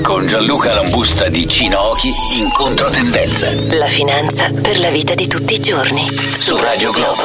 Con Gianluca Lambusta di Cinochi in controtendenza. La finanza per la vita di tutti i giorni. Su Radio Globo.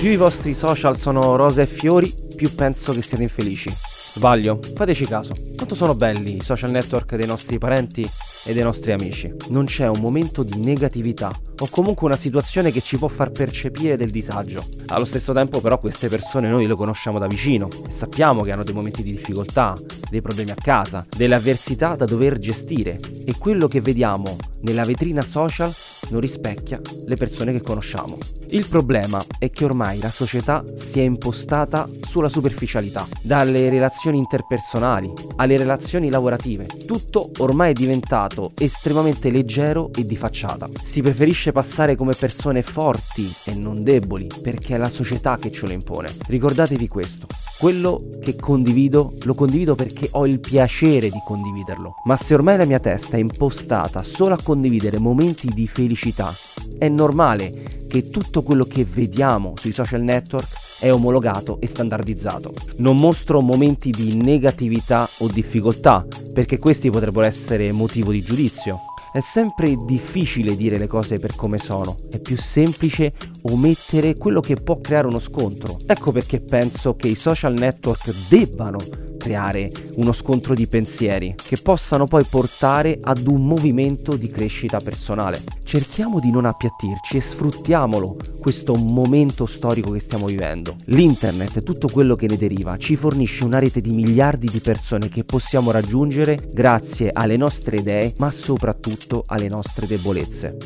Più i vostri social sono rose e fiori, più penso che siete infelici. Sbaglio? Fateci caso. Quanto sono belli i social network dei nostri parenti e dei nostri amici. Non c'è un momento di negatività o comunque una situazione che ci può far percepire del disagio. Allo stesso tempo però queste persone noi le conosciamo da vicino e sappiamo che hanno dei momenti di difficoltà, dei problemi a casa, delle avversità da dover gestire e quello che vediamo nella vetrina social non rispecchia le persone che conosciamo. Il problema è che ormai la società si è impostata sulla superficialità, dalle relazioni interpersonali alle relazioni lavorative. Tutto ormai è diventato estremamente leggero e di facciata. Si preferisce passare come persone forti e non deboli perché è la società che ce lo impone. Ricordatevi questo. Quello che condivido lo condivido perché ho il piacere di condividerlo. Ma se ormai la mia testa è impostata solo a condividere momenti di felicità, è normale che tutto quello che vediamo sui social network è omologato e standardizzato. Non mostro momenti di negatività o difficoltà, perché questi potrebbero essere motivo di giudizio. È sempre difficile dire le cose per come sono, è più semplice omettere quello che può creare uno scontro. Ecco perché penso che i social network debbano creare uno scontro di pensieri che possano poi portare ad un movimento di crescita personale. Cerchiamo di non appiattirci e sfruttiamolo questo momento storico che stiamo vivendo. L'internet e tutto quello che ne deriva ci fornisce una rete di miliardi di persone che possiamo raggiungere grazie alle nostre idee, ma soprattutto alle nostre debolezze.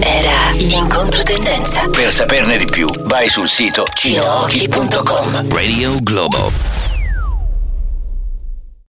Era in controtendenza. Per saperne di più, vai sul sito cinochi.com. Radio Globo.